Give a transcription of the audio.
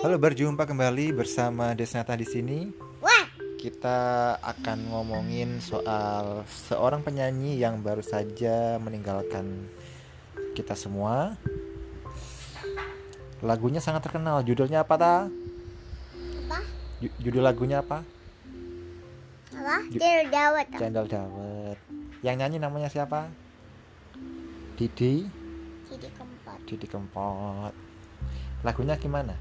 Halo, berjumpa kembali bersama Desnata di sini. Wah, Kita akan ngomongin soal seorang penyanyi yang baru saja meninggalkan kita semua. Lagunya sangat terkenal. Judulnya apa ta? apa? Ju- Judul lagunya apa? Apa? Cendol dawet. Cendol Dawet. Yang nyanyi namanya siapa? Didi, Didi Kempot. Didi Kempot. Lagunya gimana?